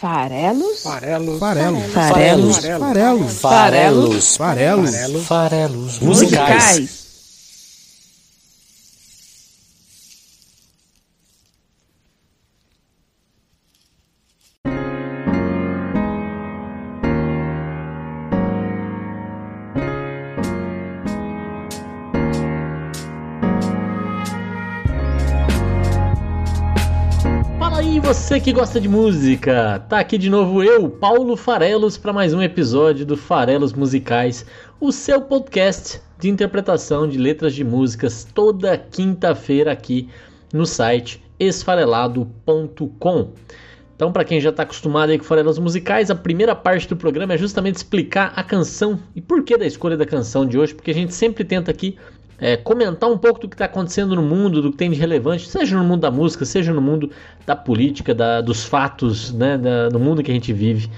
Farelos? Farelos. Farelos. Farelos. Farelos. Farelos. Farelos. Farelos. Musicais. Você que gosta de música! Tá aqui de novo eu, Paulo Farelos, para mais um episódio do Farelos Musicais, o seu podcast de interpretação de letras de músicas toda quinta-feira aqui no site esfarelado.com. Então, para quem já está acostumado aí com farelos musicais, a primeira parte do programa é justamente explicar a canção e por que da escolha da canção de hoje, porque a gente sempre tenta aqui é, comentar um pouco do que está acontecendo no mundo, do que tem de relevante, seja no mundo da música, seja no mundo da política, da, dos fatos, né, da, do mundo que a gente vive,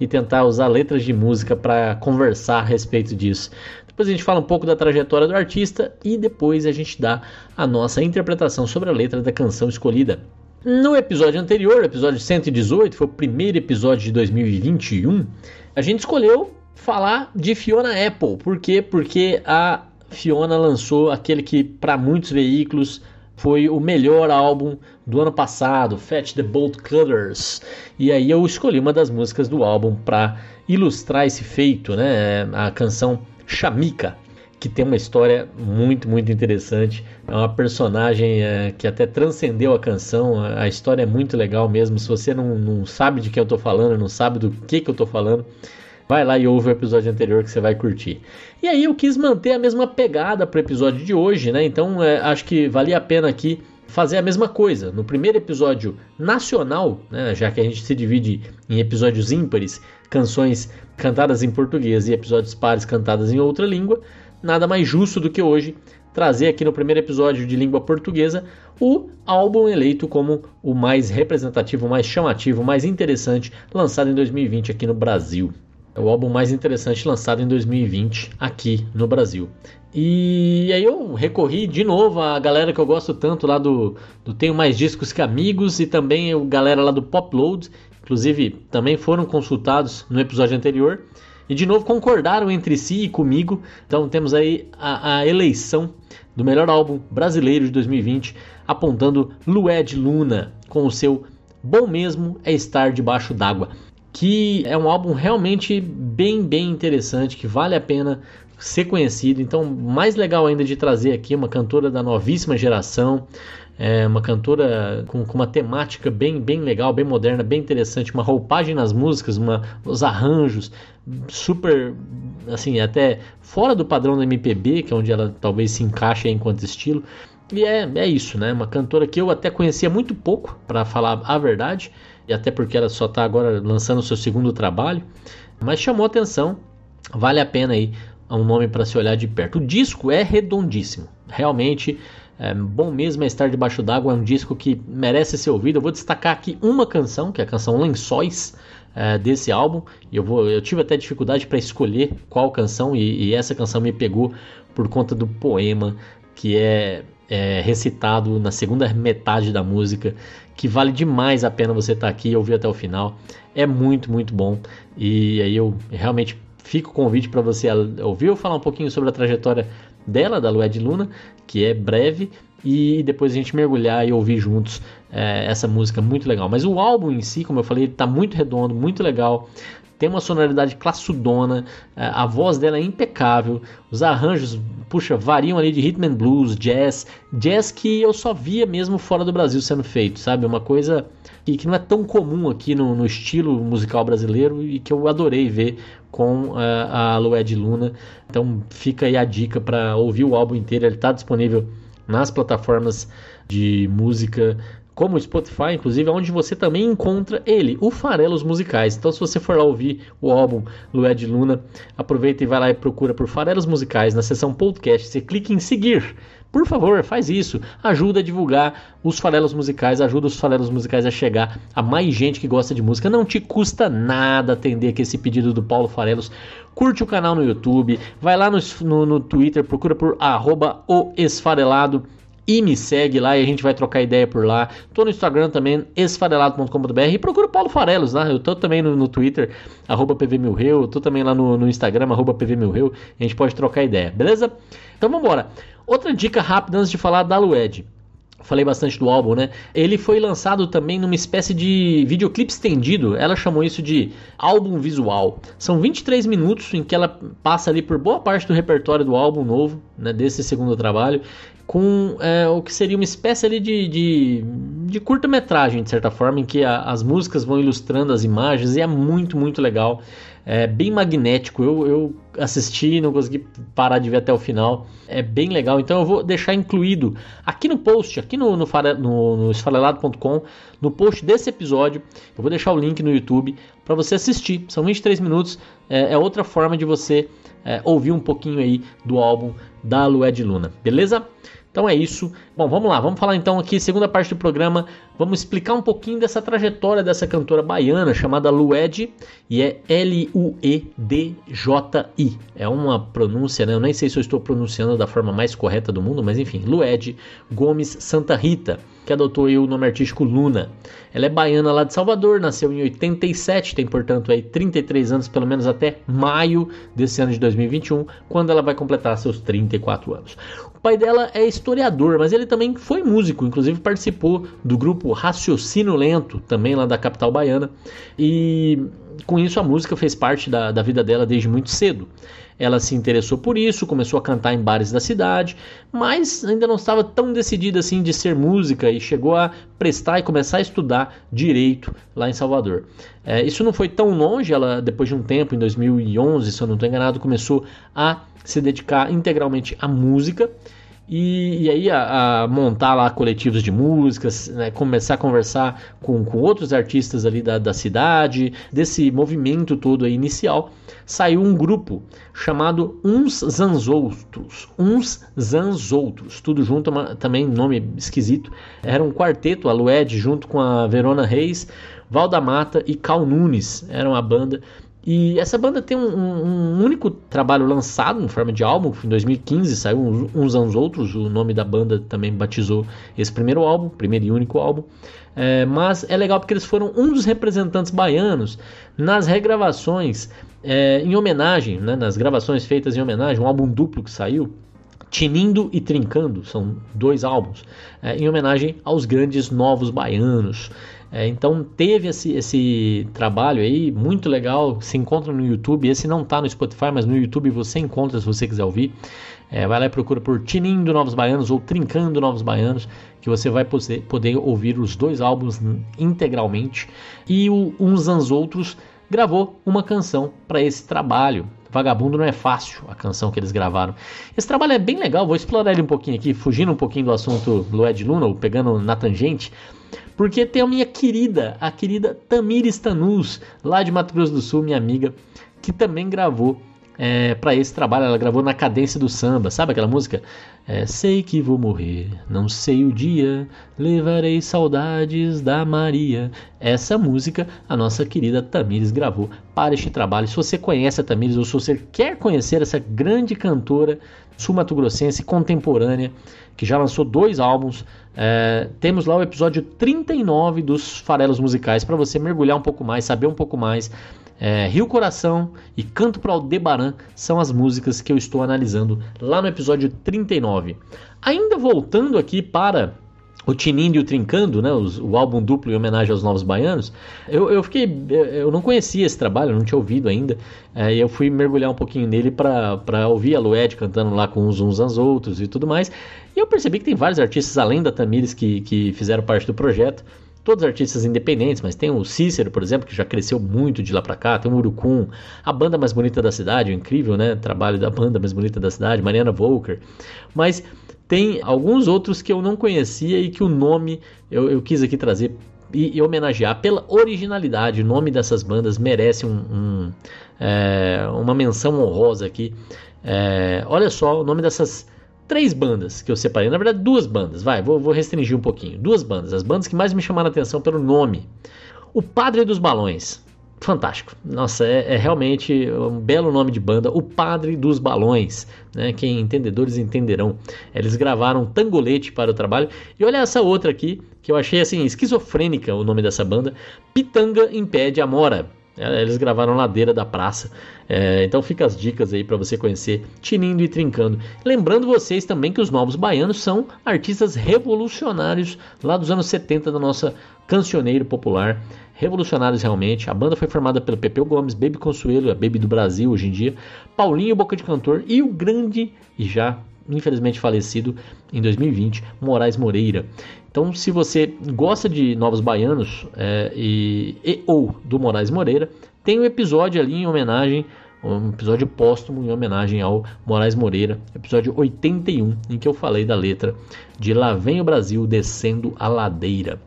e tentar usar letras de música para conversar a respeito disso. Depois a gente fala um pouco da trajetória do artista e depois a gente dá a nossa interpretação sobre a letra da canção escolhida. No episódio anterior, episódio 118, foi o primeiro episódio de 2021, a gente escolheu falar de Fiona Apple. Por quê? Porque a Fiona lançou aquele que para muitos veículos foi o melhor álbum do ano passado, Fetch the Bolt Cutters. E aí eu escolhi uma das músicas do álbum para ilustrar esse feito, né? A canção Chamika, que tem uma história muito, muito interessante. É uma personagem é, que até transcendeu a canção. A história é muito legal mesmo. Se você não, não sabe de quem eu estou falando, não sabe do que, que eu estou falando, vai lá e ouve o episódio anterior que você vai curtir. E aí eu quis manter a mesma pegada para o episódio de hoje, né? Então é, acho que valia a pena aqui fazer a mesma coisa. No primeiro episódio nacional, né, já que a gente se divide em episódios ímpares, canções cantadas em português e episódios pares cantadas em outra língua, nada mais justo do que hoje trazer aqui no primeiro episódio de língua portuguesa o álbum eleito como o mais representativo, mais chamativo, mais interessante lançado em 2020 aqui no Brasil. É o álbum mais interessante lançado em 2020 aqui no Brasil. E aí eu recorri de novo à galera que eu gosto tanto lá do, do Tenho Mais Discos Que Amigos e também a galera lá do Popload, inclusive também foram consultados no episódio anterior e de novo concordaram entre si e comigo. Então temos aí a, a eleição do melhor álbum brasileiro de 2020, apontando Lued Luna com o seu Bom Mesmo é Estar Debaixo d'Água que é um álbum realmente bem, bem interessante, que vale a pena ser conhecido. Então, mais legal ainda de trazer aqui uma cantora da novíssima geração, é uma cantora com, com, uma temática bem, bem legal, bem moderna, bem interessante, uma roupagem nas músicas, uma, os arranjos super, assim, até fora do padrão da MPB, que é onde ela talvez se encaixe enquanto estilo. E é, é isso, né? Uma cantora que eu até conhecia muito pouco, para falar a verdade, e até porque ela só está agora lançando o seu segundo trabalho, mas chamou atenção, vale a pena aí um nome para se olhar de perto. O disco é redondíssimo, realmente é bom mesmo é estar debaixo d'água, é um disco que merece ser ouvido. Eu vou destacar aqui uma canção, que é a canção Lençóis é, desse álbum. Eu vou, eu tive até dificuldade para escolher qual canção e, e essa canção me pegou por conta do poema que é é, recitado na segunda metade da música, que vale demais a pena você estar tá aqui e ouvir até o final. É muito, muito bom. E aí eu realmente fico o convite para você ouvir eu falar um pouquinho sobre a trajetória dela, da Lued Luna, que é breve, e depois a gente mergulhar e ouvir juntos é, essa música muito legal. Mas o álbum em si, como eu falei, está muito redondo, muito legal tem uma sonoridade classudona, é, a voz dela é impecável, os arranjos, puxa, variam ali de rhythm and blues, jazz, jazz que eu só via mesmo fora do Brasil sendo feito, sabe? Uma coisa que, que não é tão comum aqui no, no, estilo musical brasileiro e que eu adorei ver com uh, a Lued Luna. Então fica aí a dica para ouvir o álbum inteiro, ele está disponível nas plataformas de música como o Spotify, inclusive, onde você também encontra ele, o Farelos Musicais. Então, se você for lá ouvir o álbum Lued Luna, aproveita e vai lá e procura por Farelos Musicais na seção podcast. Você clica em seguir. Por favor, faz isso. Ajuda a divulgar os farelos musicais, ajuda os farelos musicais a chegar a mais gente que gosta de música. Não te custa nada atender aqui esse pedido do Paulo Farelos. Curte o canal no YouTube, vai lá no, no, no Twitter, procura por arroba o esfarelado e me segue lá e a gente vai trocar ideia por lá. Tô no Instagram também, esfarelado.com.br e procura o Paulo Farelos, né? Eu tô também no, no Twitter, arroba pvmilreu, tô também lá no, no Instagram, arroba pvmilreu, a gente pode trocar ideia, beleza? Então vamos embora. Outra dica rápida antes de falar da Lued. Falei bastante do álbum, né? Ele foi lançado também numa espécie de videoclipe estendido. Ela chamou isso de álbum visual. São 23 minutos em que ela passa ali por boa parte do repertório do álbum novo, né? Desse segundo trabalho com é, o que seria uma espécie ali de, de, de curta-metragem, de certa forma, em que a, as músicas vão ilustrando as imagens e é muito, muito legal. É bem magnético. Eu, eu assisti e não consegui parar de ver até o final. É bem legal. Então eu vou deixar incluído aqui no post, aqui no, no, no, no esfarelado.com, no post desse episódio. Eu vou deixar o link no YouTube para você assistir. São 23 minutos. É, é outra forma de você é, ouvir um pouquinho aí do álbum da Lued Luna. Beleza? Então é isso. Bom, vamos lá, vamos falar então aqui, segunda parte do programa, vamos explicar um pouquinho dessa trajetória dessa cantora baiana chamada Lued, e é L-U-E-D-J-I. É uma pronúncia, né? Eu nem sei se eu estou pronunciando da forma mais correta do mundo, mas enfim, Lued Gomes Santa Rita, que adotou o nome artístico Luna. Ela é baiana lá de Salvador, nasceu em 87, tem portanto aí 33 anos, pelo menos até maio desse ano de 2021, quando ela vai completar seus 34 anos. O pai dela é historiador, mas ele também foi músico, inclusive participou do grupo Raciocínio Lento, também lá da capital baiana, e com isso a música fez parte da, da vida dela desde muito cedo. Ela se interessou por isso, começou a cantar em bares da cidade, mas ainda não estava tão decidida assim de ser música e chegou a prestar e começar a estudar direito lá em Salvador. É, isso não foi tão longe, ela depois de um tempo, em 2011, se eu não estou enganado, começou a se dedicar integralmente à música. E, e, aí a, a, montar lá coletivos de músicas, né, começar a conversar com, com outros artistas ali da, da cidade, desse movimento todo aí inicial, saiu um grupo chamado Uns Zanzoutros, Uns Zanzoutros, tudo junto, uma, também nome esquisito, era um quarteto, a Lued junto com a Verona Reis, Valda Mata e Cal Nunes, eram a banda e essa banda tem um, um, único trabalho lançado em forma de álbum, em 2015 saiu uns, uns anos outros, o nome da banda também batizou esse primeiro álbum, primeiro e único álbum. É, mas é legal porque eles foram um dos representantes baianos nas regravações é, em homenagem, né, nas gravações feitas em homenagem, um álbum duplo que saiu, Tinindo e Trincando, são dois álbuns, é, em homenagem aos grandes novos baianos. É, então teve esse, esse trabalho aí muito legal, se encontra no YouTube. Esse não está no Spotify, mas no YouTube você encontra se você quiser ouvir. É, vai lá e procura por Tinindo Novos Baianos ou Trincando Novos Baianos, que você vai poder, ouvir os dois álbuns integralmente. E o Uns Anos Outros gravou uma canção para esse trabalho. Vagabundo não é fácil, a canção que eles gravaram. Esse trabalho é bem legal, vou explorar ele um pouquinho aqui, fugindo um pouquinho do assunto Lued Luna, ou pegando na tangente. Porque tem a minha querida, a querida Tamires Tanus, lá de Mato Grosso do Sul, minha amiga, que também gravou é, para esse trabalho. Ela gravou na cadência do samba, sabe aquela música? É, sei que vou morrer, não sei o dia, levarei saudades da Maria. Essa música a nossa querida Tamires gravou para este trabalho. Se você conhece a Tamires ou se você quer conhecer essa grande cantora sul-mato-grossense contemporânea, que já lançou dois álbuns. É, temos lá o episódio 39 dos Farelos Musicais para você mergulhar um pouco mais, saber um pouco mais. É, Rio Coração e Canto para Aldebaran são as músicas que eu estou analisando lá no episódio 39. Ainda voltando aqui para o Tinindo e o Trincando, né, os, o álbum duplo em homenagem aos Novos Baianos, eu, eu fiquei, eu não conhecia esse trabalho, não tinha ouvido ainda, é, e eu fui mergulhar um pouquinho nele para ouvir a Lued cantando lá com uns uns aos outros e tudo mais, e eu percebi que tem vários artistas além da Tamires que, que fizeram parte do projeto, todos artistas independentes, mas tem o Cícero, por exemplo, que já cresceu muito de lá para cá, tem o Urucum, a banda mais bonita da cidade, o incrível, né, trabalho da banda mais bonita da cidade, Mariana Volker, mas tem alguns outros que eu não conhecia e que o nome eu, eu quis aqui trazer e, e, homenagear pela originalidade. O nome dessas bandas merece um, um, é, uma menção honrosa aqui. É, olha só o nome dessas três bandas que eu separei. Na verdade, duas bandas. Vai, vou, vou restringir um pouquinho. Duas bandas. As bandas que mais me chamaram a atenção pelo nome. O Padre dos Balões. fantástico. Nossa, é, é, realmente um belo nome de banda, o Padre dos Balões, né? Quem entendedores entenderão. Eles gravaram Tangolete para o trabalho. E olha essa outra aqui, que eu achei assim, esquizofrênica o nome dessa banda, Pitanga Impede Amora. É, eles gravaram Ladeira da Praça. É, então fica as dicas aí para você conhecer Tinindo e Trincando. Lembrando vocês também que os Novos Baianos são artistas revolucionários lá dos anos 70 da nossa cancioneiro popular. Revolucionários realmente. A banda foi formada pelo Pepeu Gomes, Baby Consuelo, a Baby do Brasil hoje em dia, Paulinho Boca de Cantor e o grande e já infelizmente falecido em 2020, Moraes Moreira. Então, se você gosta de Novos Baianos é, e, e, ou do Moraes Moreira, tem um episódio ali em homenagem, um episódio póstumo em homenagem ao Moraes Moreira, episódio 81, em que eu falei da letra de Lá Vem o Brasil Descendo a Ladeira.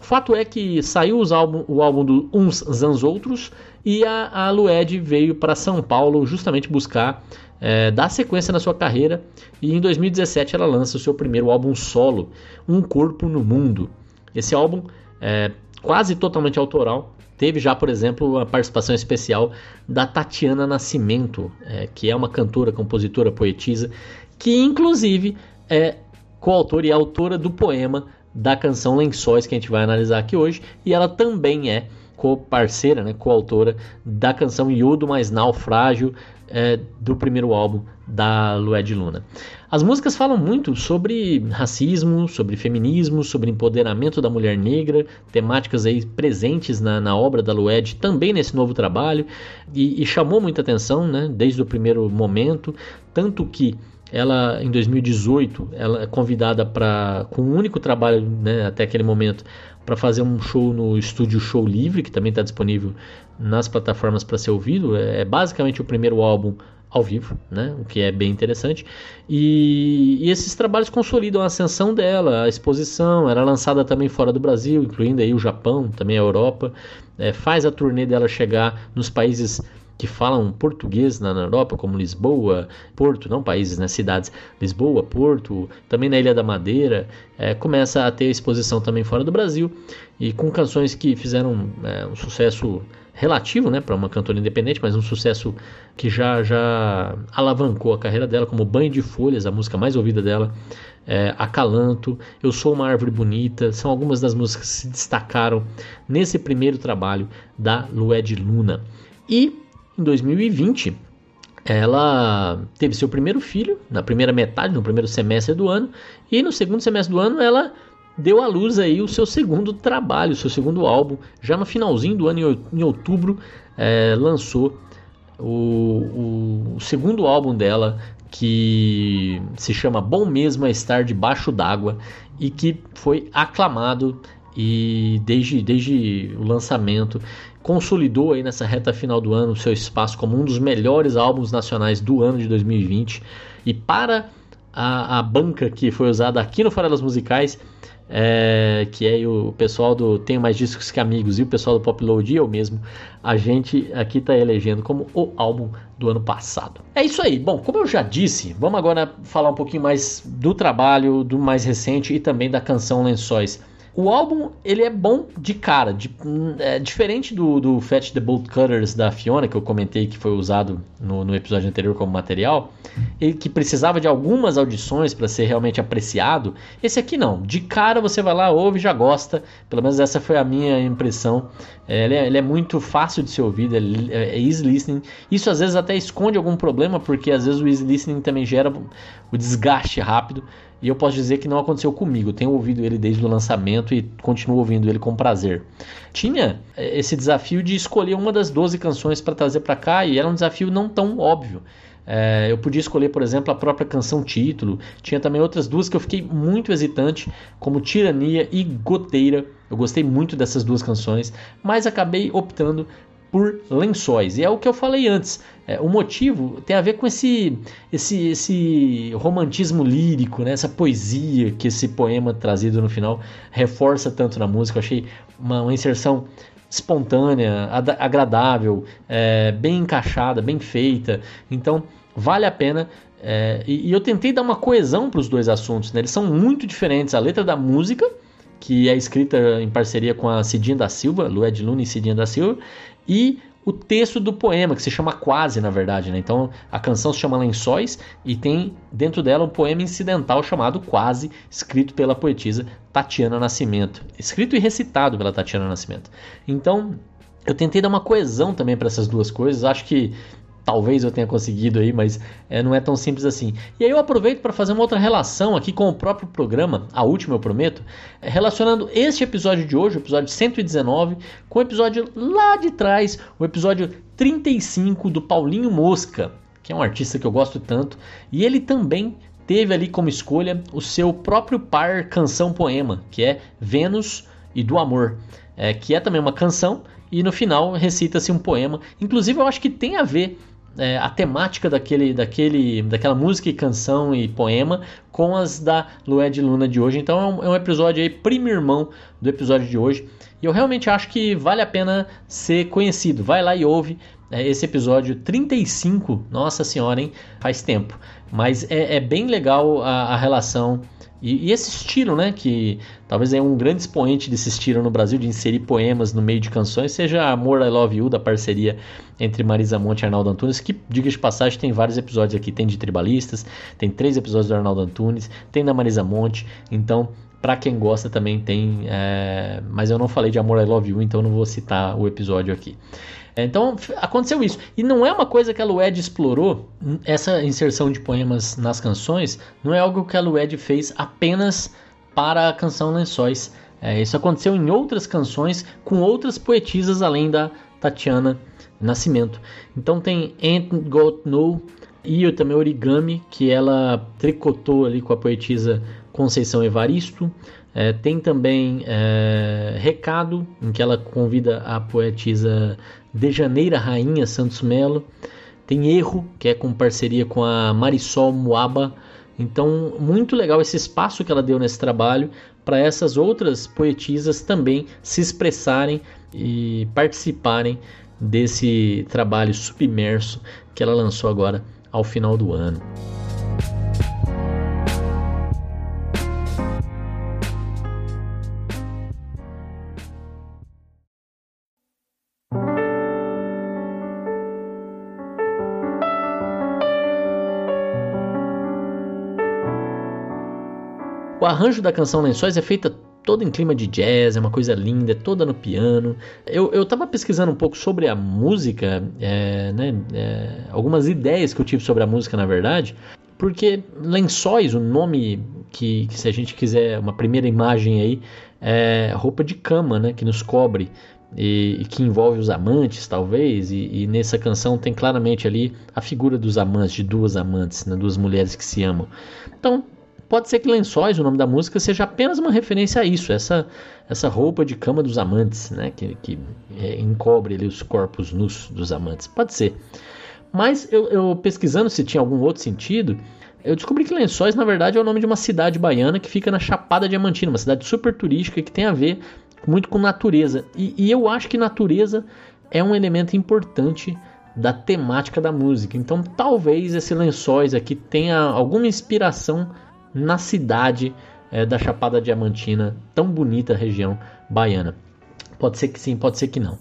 O fato é que saiu álbum, o álbum do Uns Zans Outros e a, a Lued veio para São Paulo justamente buscar é, dar sequência na sua carreira e em 2017 ela lança o seu primeiro álbum solo, Um Corpo no Mundo. Esse álbum é quase totalmente autoral. Teve já, por exemplo, a participação especial da Tatiana Nascimento, é, que é uma cantora, compositora, poetisa, que inclusive é coautora e autora do poema da canção Lençóis que a gente vai analisar aqui hoje, e ela também é co-parceira, né, coautora da canção Iodo Mais Naufrágio, é, do primeiro álbum da Lued Luna. As músicas falam muito sobre racismo, sobre feminismo, sobre empoderamento da mulher negra, temáticas aí presentes na, na obra da Lued, também nesse novo trabalho, e, e chamou muita atenção né, desde o primeiro momento, tanto que ela em 2018 ela é convidada para com um único trabalho né, até aquele momento para fazer um show no estúdio Show Livre, que também está disponível nas plataformas para ser ouvido. É, é basicamente o primeiro álbum ao vivo, né? o que é bem interessante. E, e, esses trabalhos consolidam a ascensão dela, a exposição. Era lançada também fora do Brasil, incluindo aí o Japão, também a Europa. É, faz a turnê dela chegar nos países que falam português na Europa, como Lisboa, Porto, não países, né, cidades, Lisboa, Porto, também na Ilha da Madeira, é, começa a ter exposição também fora do Brasil e com canções que fizeram é, um sucesso relativo, né, para uma cantora independente, mas um sucesso que já já alavancou a carreira dela, como Banho de Folhas, a música mais ouvida dela, é, Acalanto, Eu Sou uma Árvore Bonita, são algumas das músicas que se destacaram nesse primeiro trabalho da Lued Luna. E em 2020, ela teve seu primeiro filho na primeira metade, no primeiro semestre do ano, e no segundo semestre do ano ela deu à luz aí o seu segundo trabalho, o seu segundo álbum. Já no finalzinho do ano, em outubro, é, lançou o, o, segundo álbum dela, que se chama Bom Mesmo é Estar Debaixo d'Água, e que foi aclamado e desde, desde o lançamento consolidou aí nessa reta final do ano o seu espaço como um dos melhores álbuns nacionais do ano de 2020. E para a, a banca que foi usada aqui no Farelas Musicais, é, que é o pessoal do Tenho Mais Discos Que Amigos e o pessoal do Pop Load e eu mesmo, a gente aqui está elegendo como o álbum do ano passado. É isso aí. Bom, como eu já disse, vamos agora falar um pouquinho mais do trabalho, do mais recente e também da canção Lençóis. O álbum, ele é bom de cara, de, é, diferente do, do Fetch the Bolt Cutters da Fiona, que eu comentei que foi usado no, no episódio anterior como material, e que precisava de algumas audições para ser realmente apreciado. Esse aqui não, de cara você vai lá, ouve já gosta, pelo menos essa foi a minha impressão. É, ele, é, ele, é, muito fácil de ser ouvido, é, é easy listening. Isso às vezes até esconde algum problema, porque às vezes o easy listening também gera o desgaste rápido. E eu posso dizer que não aconteceu comigo. Tenho ouvido ele desde o lançamento e continuo ouvindo ele com prazer. Tinha é, esse desafio de escolher uma das 12 canções para trazer para cá e era um desafio não tão óbvio. É, eu podia escolher, por exemplo, a própria canção título. Tinha também outras duas que eu fiquei muito hesitante, como Tirania e Goteira. Eu gostei muito dessas duas canções, mas acabei optando por lençóis. E é o que eu falei antes. É, o motivo tem a ver com esse, esse, esse romantismo lírico, né? essa poesia que esse poema trazido no final reforça tanto na música. Eu achei uma, uma inserção espontânea, agradável, é, bem encaixada, bem feita. Então vale a pena. É, e, e, eu tentei dar uma coesão para os dois assuntos. Né? Eles são muito diferentes. A letra da música que é escrita em parceria com a Cidinha da Silva, Lued Luna e Cidinha da Silva, e o texto do poema, que se chama Quase, na verdade. Né? Então a canção se chama Lençóis e tem dentro dela um poema incidental chamado Quase, escrito pela poetisa Tatiana Nascimento. Escrito e recitado pela Tatiana Nascimento. Então eu tentei dar uma coesão também para essas duas coisas. Acho que talvez eu tenha conseguido aí, mas é, não é tão simples assim. E aí eu aproveito para fazer uma outra relação aqui com o próprio programa, a última eu prometo, é, relacionando este episódio de hoje, o episódio 119, com o episódio lá de trás, o episódio 35 do Paulinho Mosca, que é um artista que eu gosto tanto, e ele também teve ali como escolha o seu próprio par canção-poema, que é Vênus e do Amor, é, que é também uma canção, e no final recita-se um poema. Inclusive, eu acho que tem a ver é, a temática daquele, daquele, daquela música e canção e poema com as da Lué de Luna de hoje. Então é um, é um episódio aí primo irmão do episódio de hoje. E eu realmente acho que vale a pena ser conhecido. Vai lá e ouve é, esse episódio 35. Nossa senhora, hein? Faz tempo. Mas é, é bem legal a, a relação e, e, esse estilo, né, que talvez é um grande expoente desse estilo no Brasil, de inserir poemas no meio de canções, seja Amor, I Love You, da parceria entre Marisa Monte e Arnaldo Antunes, que, diga de passagem, tem vários episódios aqui. Tem de Tribalistas, tem três episódios do Arnaldo Antunes, tem da Marisa Monte. Então, para quem gosta também tem. É... Mas eu não falei de Amor, I Love You, então não vou citar o episódio aqui. Então aconteceu isso. E não é uma coisa que a Lued explorou, essa inserção de poemas nas canções, não é algo que a Lued fez apenas para a canção Lençóis. É, isso aconteceu em outras canções com outras poetisas além da Tatiana Nascimento. Então tem Ain't Got No e também Origami, que ela tricotou ali com a poetisa Conceição Evaristo. É, tem também é, Recado, em que ela convida a poetisa Dejaneira Rainha Santos Melo. Tem Erro, que é com parceria com a Marisol Moaba. Então, muito legal esse espaço que ela deu nesse trabalho para essas outras poetisas também se expressarem e participarem desse trabalho submerso que ela lançou agora ao final do ano. O arranjo da canção Lençóis é feita toda em clima de jazz, é uma coisa linda, é toda no piano. Eu, eu tava pesquisando um pouco sobre a música, é, né, é, algumas ideias que eu tive sobre a música, na verdade, porque Lençóis, o nome que, que se a gente quiser uma primeira imagem aí, é roupa de cama, né, que nos cobre. E, e, que envolve os amantes, talvez, e, e, nessa canção tem claramente ali a figura dos amantes, de duas amantes, né, duas mulheres que se amam. Então, Pode ser que Lençóis, o nome da música, seja apenas uma referência a isso, essa, essa roupa de cama dos amantes, né? Que, que é, encobre ali os corpos nus dos amantes. Pode ser. Mas eu, eu, pesquisando se tinha algum outro sentido, eu descobri que Lençóis, na verdade, é o nome de uma cidade baiana que fica na Chapada Diamantina, uma cidade super turística que tem a ver muito com natureza. E, e eu acho que natureza é um elemento importante da temática da música. Então, talvez esse Lençóis aqui tenha alguma inspiração na cidade é, da Chapada Diamantina, tão bonita região baiana. Pode ser que sim, pode ser que não.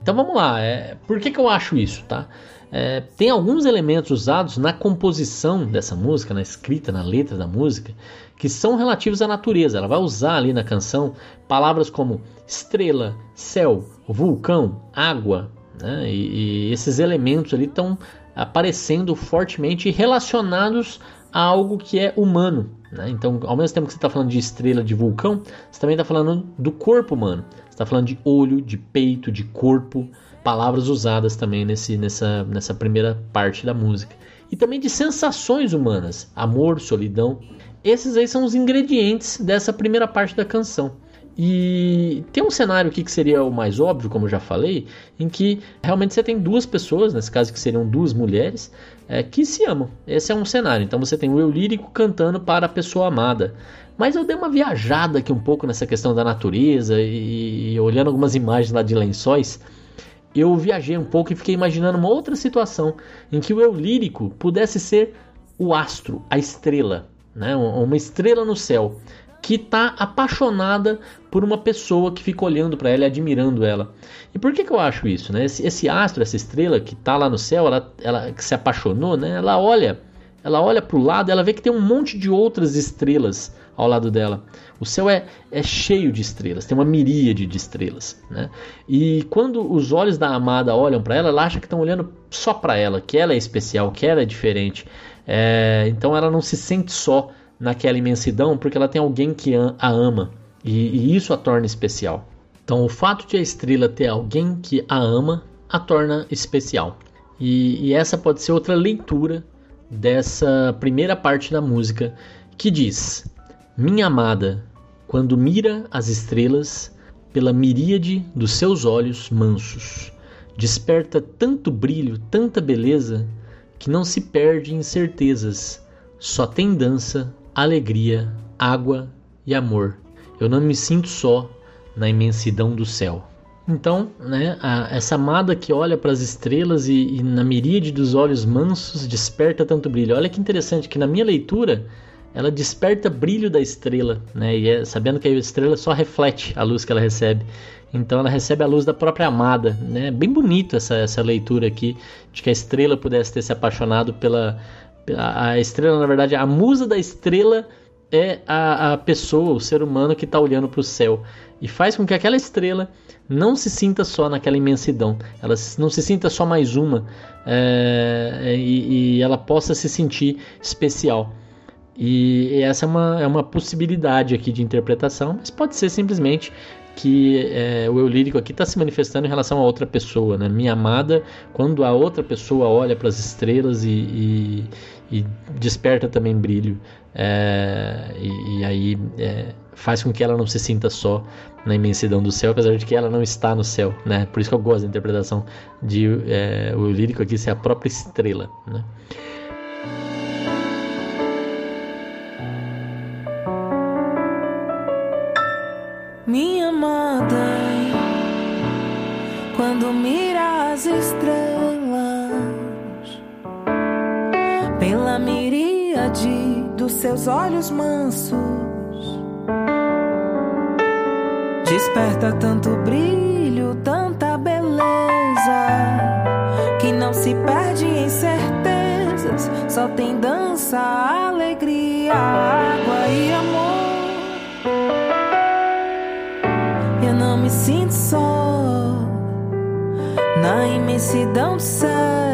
Então vamos lá. É, por que, que eu acho isso, tá? É, tem alguns elementos usados na composição dessa música, na escrita, na letra da música, que são relativos à natureza. Ela vai usar ali na canção palavras como estrela, céu, vulcão, água, né? e, e esses elementos ali estão aparecendo fortemente relacionados a algo que é humano. Né? Então, ao mesmo tempo que você está falando de estrela, de vulcão, você também está falando do corpo humano. Você está falando de olho, de peito, de corpo, palavras usadas também nesse, nessa, nessa primeira parte da música. E também de sensações humanas, amor, solidão. Esses aí são os ingredientes dessa primeira parte da canção. E tem um cenário aqui que seria o mais óbvio, como eu já falei, em que realmente você tem duas pessoas, nesse caso que seriam duas mulheres, é, que se amam. Esse é um cenário. Então você tem o eu lírico cantando para a pessoa amada. Mas eu dei uma viajada aqui um pouco nessa questão da natureza e, e olhando algumas imagens lá de lençóis, eu viajei um pouco e fiquei imaginando uma outra situação em que o eu lírico pudesse ser o astro, a estrela, né? uma estrela no céu que está apaixonada por uma pessoa que fica olhando para ela e admirando ela. E por que, que eu acho isso? Né? Esse, esse astro, essa estrela que está lá no céu, ela, ela que se apaixonou, né? ela olha ela olha para o lado, ela vê que tem um monte de outras estrelas ao lado dela. O céu é, é cheio de estrelas, tem uma miríade de estrelas. Né? E quando os olhos da amada olham para ela, ela acha que estão olhando só para ela, que ela é especial, que ela é diferente. É, então ela não se sente só naquela imensidão porque ela tem alguém que a ama e, e isso a torna especial. Então o fato de a estrela ter alguém que a ama a torna especial. E, e essa pode ser outra leitura dessa primeira parte da música que diz: Minha amada, quando mira as estrelas pela miríade dos seus olhos mansos, desperta tanto brilho, tanta beleza, que não se perde em certezas, só tem dança, alegria, água e amor. Eu não me sinto só na imensidão do céu. Então, né, a, essa amada que olha para as estrelas e, e, na miríade dos olhos mansos desperta tanto brilho. Olha que interessante que na minha leitura ela desperta brilho da estrela, né, e é, sabendo que a estrela só reflete a luz que ela recebe. Então ela recebe a luz da própria amada, né? Bem bonito essa, essa leitura aqui de que a estrela pudesse ter se apaixonado pela, a estrela, na verdade, a musa da estrela é a, a pessoa, o ser humano que está olhando para o céu e faz com que aquela estrela não se sinta só naquela imensidão, ela não se sinta só mais uma é, e, e, ela possa se sentir especial. E, e essa é uma, é uma possibilidade aqui de interpretação, mas pode ser simplesmente que é, o eu lírico aqui está se manifestando em relação a outra pessoa, né? Minha amada, quando a outra pessoa olha para as estrelas e, e, e, desperta também brilho, é, e, e, aí é, faz com que ela não se sinta só na imensidão do céu, apesar de que ela não está no céu, né? Por isso que eu gosto da interpretação de é, o lírico aqui ser a própria estrela, né? Minha amada, quando mira as estrelas miríade dos seus olhos mansos Desperta tanto brilho, tanta beleza, que não se perde em certezas. Só tem dança, alegria, água e amor. Eu não me sinto só na imensidão do céu.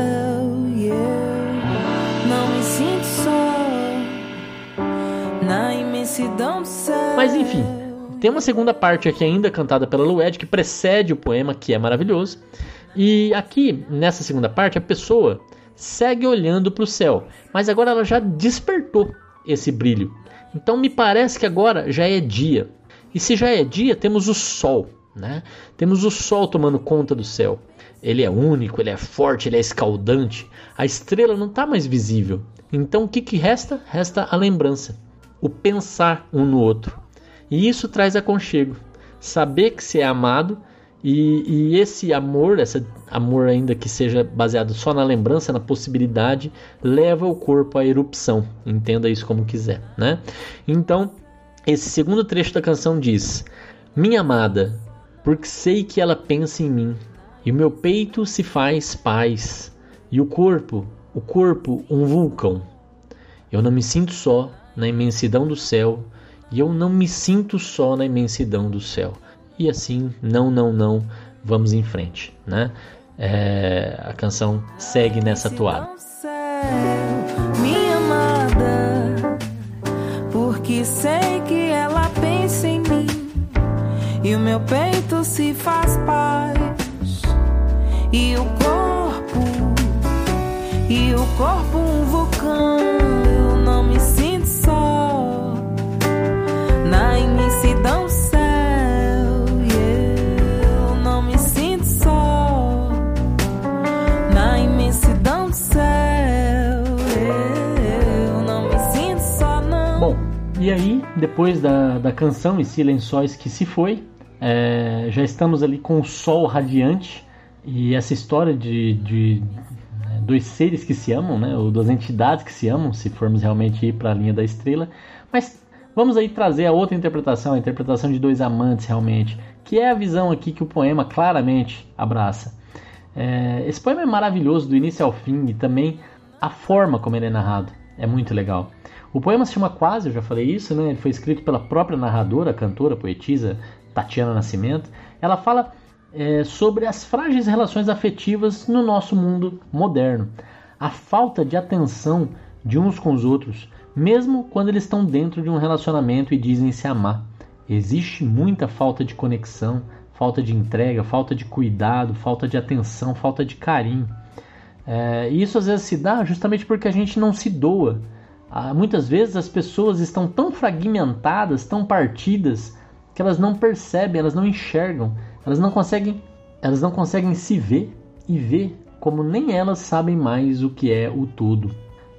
Mas enfim. Tem uma segunda parte aqui ainda cantada pela Lued que precede o poema, que é maravilhoso. E aqui, nessa segunda parte, a pessoa segue olhando para o céu, mas agora ela já despertou esse brilho. Então me parece que agora já é dia. E se já é dia, temos o sol, né? Temos o sol tomando conta do céu. Ele é único, ele é forte, ele é escaldante. A estrela não está mais visível. Então o que, que resta? Resta a lembrança, o pensar um no outro. E isso traz aconchego. Saber que se é amado e, e, esse amor, esse amor ainda que seja baseado só na lembrança, na possibilidade, leva o corpo à erupção. Entenda isso como quiser, né? Então, esse segundo trecho da canção diz: Minha amada, porque sei que ela pensa em mim, e o meu peito se faz paz, e o corpo, o corpo, um vulcão. Eu não me sinto só na imensidão do céu e eu não me sinto só na imensidão do céu. E assim, não, não, não, vamos em frente, né? É, a canção segue nessa toada. Minha amada, porque sei que ela pensa em mim e o meu peito se faz paz e o corpo e o corpo um vulcão. Depois da, da canção e si lençóis que se foi, é, já estamos ali com o sol radiante e essa história de, de né, dois seres que se amam, né, ou duas entidades que se amam, se formos realmente ir para a linha da estrela, mas Vamos aí trazer a outra interpretação, a interpretação de dois amantes realmente, que é a visão aqui que o poema claramente abraça. É, esse poema é maravilhoso do início ao fim e também a forma como ele é narrado é muito legal. O poema se chama Quase, eu já falei isso, né? Ele foi escrito pela própria narradora, cantora, poetisa Tatiana Nascimento. Ela fala é, sobre as frágeis relações afetivas no nosso mundo moderno. A falta de atenção de uns com os outros, mesmo quando eles estão dentro de um relacionamento e dizem se amar. Existe muita falta de conexão, falta de entrega, falta de cuidado, falta de atenção, falta de carinho. É, e isso às vezes se dá justamente porque a gente não se doa. Ah, muitas vezes as pessoas estão tão fragmentadas, tão partidas, que elas não percebem, elas não enxergam, elas não conseguem, elas não conseguem se ver e ver como nem elas sabem mais o que é o todo.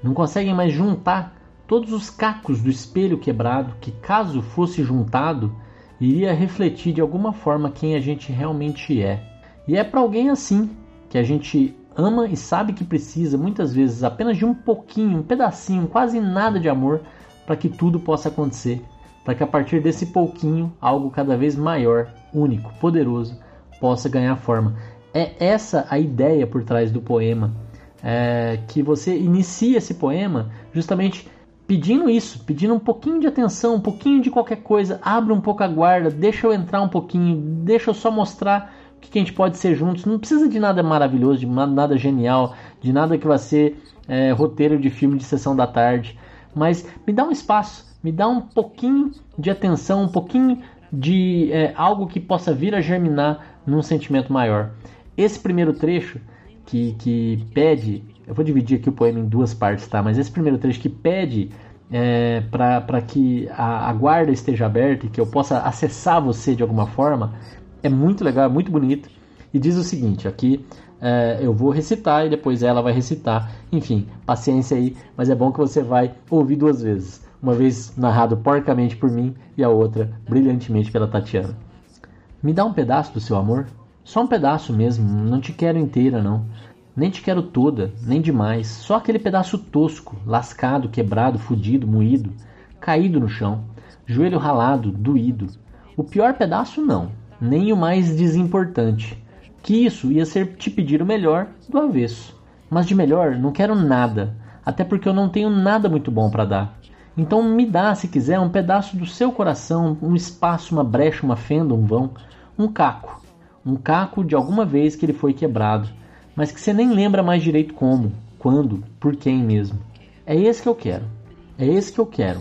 Não conseguem mais juntar todos os cacos do espelho quebrado, que caso fosse juntado, iria refletir de alguma forma quem a gente realmente é. E é para alguém assim que a gente ama e sabe que precisa muitas vezes apenas de um pouquinho, um pedacinho, quase nada de amor para que tudo possa acontecer, para que a partir desse pouquinho algo cada vez maior, único, poderoso possa ganhar forma. É essa a ideia por trás do poema, é que você inicia esse poema justamente pedindo isso, pedindo um pouquinho de atenção, um pouquinho de qualquer coisa, abre um pouco a guarda, deixa eu entrar um pouquinho, deixa eu só mostrar que a gente pode ser juntos. Não precisa de nada maravilhoso, de nada genial, de nada que vai ser é, roteiro de filme de sessão da tarde, mas me dá um espaço, me dá um pouquinho de atenção, um pouquinho de é, algo que possa vir a germinar num sentimento maior. Esse primeiro trecho que, que pede eu vou dividir aqui o poema em duas partes, tá? Mas esse primeiro trecho que pede é, para que a, a, guarda esteja aberta e que eu possa acessar você de alguma forma é muito legal, é muito bonito. E diz o seguinte: aqui é, eu vou recitar e depois ela vai recitar. Enfim, paciência aí, mas é bom que você vai ouvir duas vezes. Uma vez narrado porcamente por mim e a outra brilhantemente pela Tatiana. Me dá um pedaço do seu amor? Só um pedaço mesmo, não te quero inteira não. Nem te quero toda, nem demais, só aquele pedaço tosco, lascado, quebrado, fudido, moído, caído no chão, joelho ralado, doído. O pior pedaço não, nem o mais desimportante. Que isso ia ser te pedir o melhor do avesso. Mas de melhor não quero nada, até porque eu não tenho nada muito bom para dar. Então me dá, se quiser, um pedaço do seu coração, um espaço, uma brecha, uma fenda, um vão, um caco. Um caco de alguma vez que ele foi quebrado mas que você nem lembra mais direito como, quando, por quem mesmo. É esse que eu quero. É esse que eu quero.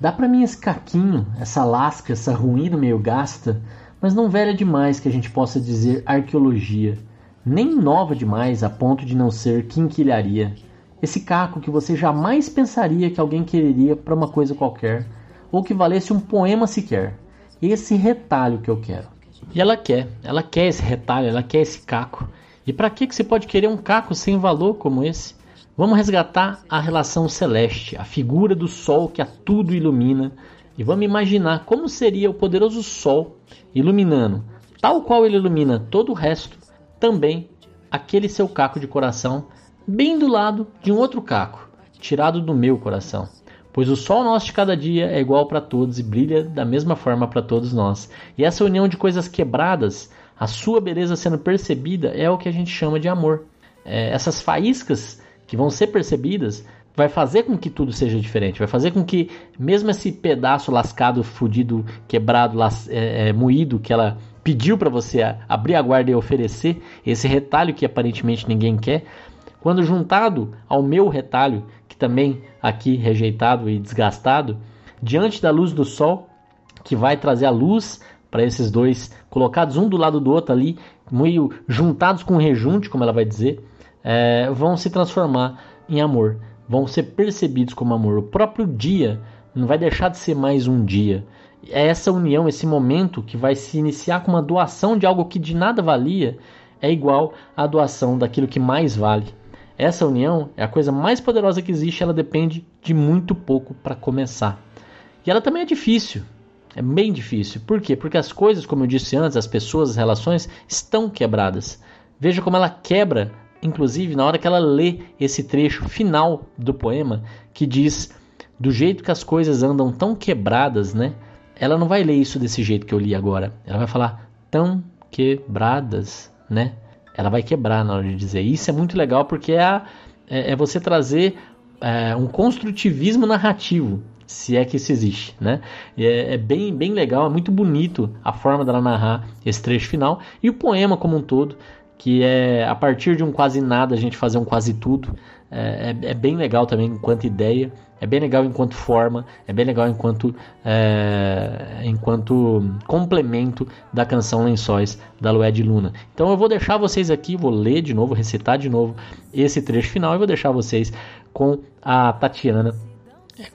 Dá para mim esse caquinho, essa lasca, essa ruína meio gasta, mas não velha demais que a gente possa dizer arqueologia, nem nova demais a ponto de não ser quinquilharia. Esse caco que você jamais pensaria que alguém quereria para uma coisa qualquer, ou que valesse um poema sequer. Esse retalho que eu quero. E ela quer, ela quer esse retalho, ela quer esse caco. E para que, você pode querer um caco sem valor como esse? Vamos resgatar a relação celeste, a figura do sol que a tudo ilumina, e vamos imaginar como seria o poderoso sol iluminando, tal qual ele ilumina todo o resto, também aquele seu caco de coração, bem do lado de um outro caco, tirado do meu coração. Pois o sol nosso de cada dia é igual para todos e brilha da mesma forma para todos nós. E essa união de coisas quebradas a sua beleza sendo percebida é o que a gente chama de amor. É, essas faíscas que vão ser percebidas vai fazer com que tudo seja diferente, vai fazer com que mesmo esse pedaço lascado, fudido, quebrado, las, é, é, moído que ela pediu para você abrir a guarda e oferecer, esse retalho que aparentemente ninguém quer, quando juntado ao meu retalho, que também aqui rejeitado e desgastado, diante da luz do sol, que vai trazer a luz para esses dois colocados um do lado do outro ali, meio juntados com rejunte, como ela vai dizer, é, vão se transformar em amor, vão ser percebidos como amor. O próprio dia não vai deixar de ser mais um dia. É essa união, esse momento que vai se iniciar com uma doação de algo que de nada valia, é igual à doação daquilo que mais vale. Essa união é a coisa mais poderosa que existe, ela depende de muito pouco para começar. E ela também é difícil, é bem difícil. Por quê? Porque as coisas, como eu disse antes, as pessoas, as relações estão quebradas. Veja como ela quebra, inclusive na hora que ela lê esse trecho final do poema, que diz: do jeito que as coisas andam tão quebradas, né? Ela não vai ler isso desse jeito que eu li agora. Ela vai falar tão quebradas, né? Ela vai quebrar na hora de dizer. Isso é muito legal porque é, a, é, é você trazer é, um construtivismo narrativo, se é que isso existe, né? É, é, bem, bem legal, é muito bonito a forma dela narrar esse trecho final e o poema como um todo, que é a partir de um quase nada a gente fazer um quase tudo. É, é, é bem legal também enquanto ideia, é bem legal enquanto forma, é bem legal enquanto, é, enquanto complemento da canção Lençóis da Lued Luna. Então eu vou deixar vocês aqui, vou ler de novo, recitar de novo esse trecho final e vou deixar vocês com a Tatiana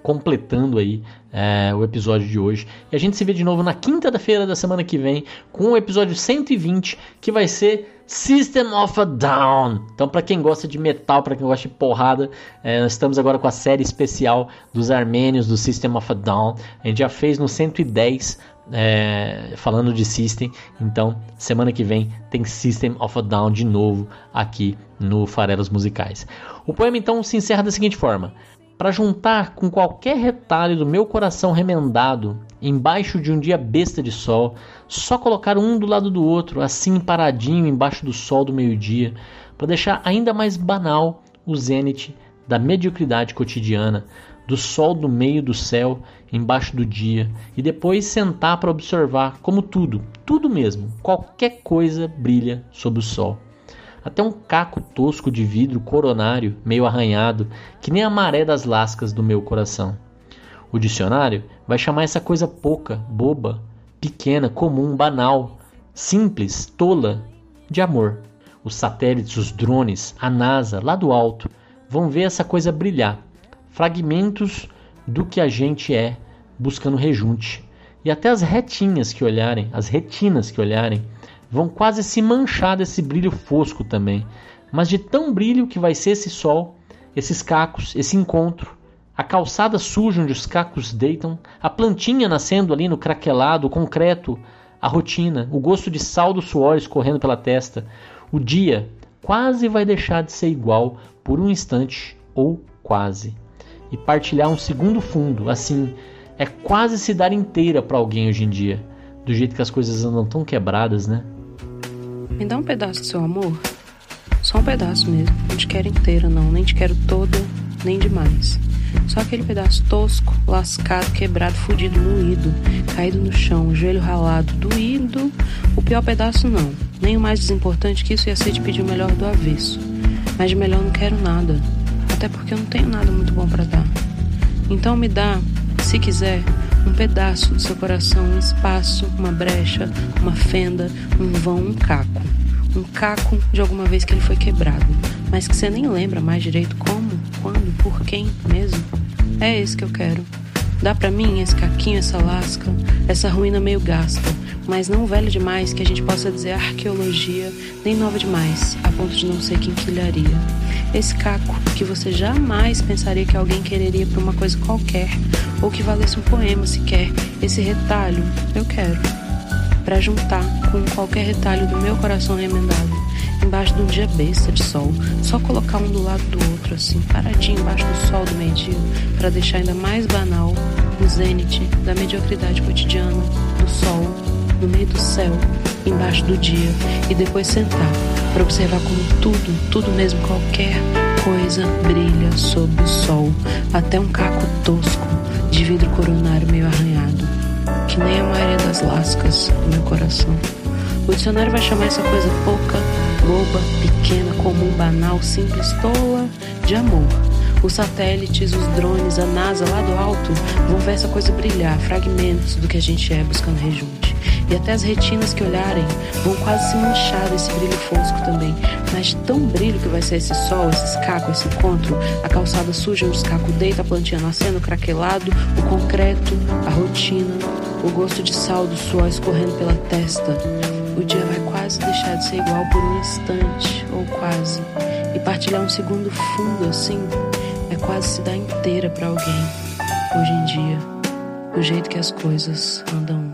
completando aí é, o episódio de hoje. E a gente se vê de novo na quinta-feira da semana que vem com o episódio 120, que vai ser System of a Down. Então, para quem gosta de metal, para quem gosta de porrada, é, nós estamos agora com a série especial dos armênios do System of a Down. A gente já fez no 110. É, falando de System, então semana que vem tem System of a Down de novo aqui no Farelas Musicais. O poema então se encerra da seguinte forma: para juntar com qualquer retalho do meu coração remendado, embaixo de um dia besta de sol, só colocar um do lado do outro, assim paradinho embaixo do sol do meio-dia, para deixar ainda mais banal o zênite da mediocridade cotidiana, do sol do meio do céu embaixo do dia, e depois sentar para observar como tudo, tudo mesmo, qualquer coisa brilha sob o sol até um caco tosco de vidro coronário, meio arranhado, que nem a maré das lascas do meu coração. O dicionário vai chamar essa coisa pouca, boba, pequena, comum, banal, simples, tola, de amor. Os satélites, os drones, a NASA, lá do alto, vão ver essa coisa brilhar. Fragmentos do que a gente é, buscando rejunte. E até as retinhas que olharem, as retinas que olharem, vão quase se manchar desse brilho fosco também. Mas de tão brilho que vai ser esse sol, esses cacos, esse encontro, a calçada suja onde os cacos deitam, a plantinha nascendo ali no craquelado, o concreto, a rotina, o gosto de sal do suor escorrendo pela testa, o dia quase vai deixar de ser igual por um instante ou quase. E partilhar um segundo fundo, assim, é quase se dar inteira para alguém hoje em dia, do jeito que as coisas andam tão quebradas, né? Me dá um pedaço do seu amor? Só um pedaço mesmo. Não te quero inteira, não. Nem te quero toda, nem demais. Só aquele pedaço tosco, lascado, quebrado, fudido, moído, caído no chão, joelho ralado, doído. O pior pedaço não. Nem o mais desimportante que isso ia ser de pedir o melhor do avesso. Mas de melhor não quero nada. Até porque eu não tenho nada muito bom para dar. Então me dá, se quiser, um pedaço do seu coração, um espaço, uma brecha, uma fenda, um vão, um caco. Um caco de alguma vez que ele foi quebrado, mas que você nem lembra mais direito como, quando, por quem mesmo. É esse que eu quero. Dá para mim esse caquinho, essa lasca, essa ruína meio gasta, mas não velho demais que a gente possa dizer arqueologia, nem nova demais, a ponto de não ser quinquilharia. Esse caco que você jamais pensaria que alguém quereria para uma coisa qualquer, ou que valesse um poema sequer, esse retalho, eu quero. Para juntar com qualquer retalho do meu coração remendado, embaixo de um dia besta de sol, só colocar um do lado do outro, assim, paradinho embaixo do sol do meio-dia, para deixar ainda mais banal o zênite da mediocridade cotidiana, do sol, no meio do céu, embaixo do dia, e depois sentar para observar como tudo, tudo mesmo, qualquer coisa brilha sob o sol, até um caco tosco de vidro coronário meio arranhado, que nem a maioria das lascas do meu coração. O dicionário vai chamar essa coisa pouca, boba, pequena, comum, banal, simples, tola, de amor. Os satélites, os drones, a NASA lá do alto vão ver essa coisa brilhar, fragmentos do que a gente é buscando rejunte. E até as retinas que olharem vão quase se manchar desse brilho fosco também. Mas tão brilho que vai ser esse sol, esse escaco, esse encontro, a calçada suja onde o escaco deita, a plantinha nascendo, craquelado, o concreto, a rotina, o gosto de sal do suor escorrendo pela testa o dia vai quase deixar de ser igual por um instante, ou quase. E partilhar um segundo fundo assim é quase se dar inteira para alguém. Hoje em dia, o jeito que as coisas andam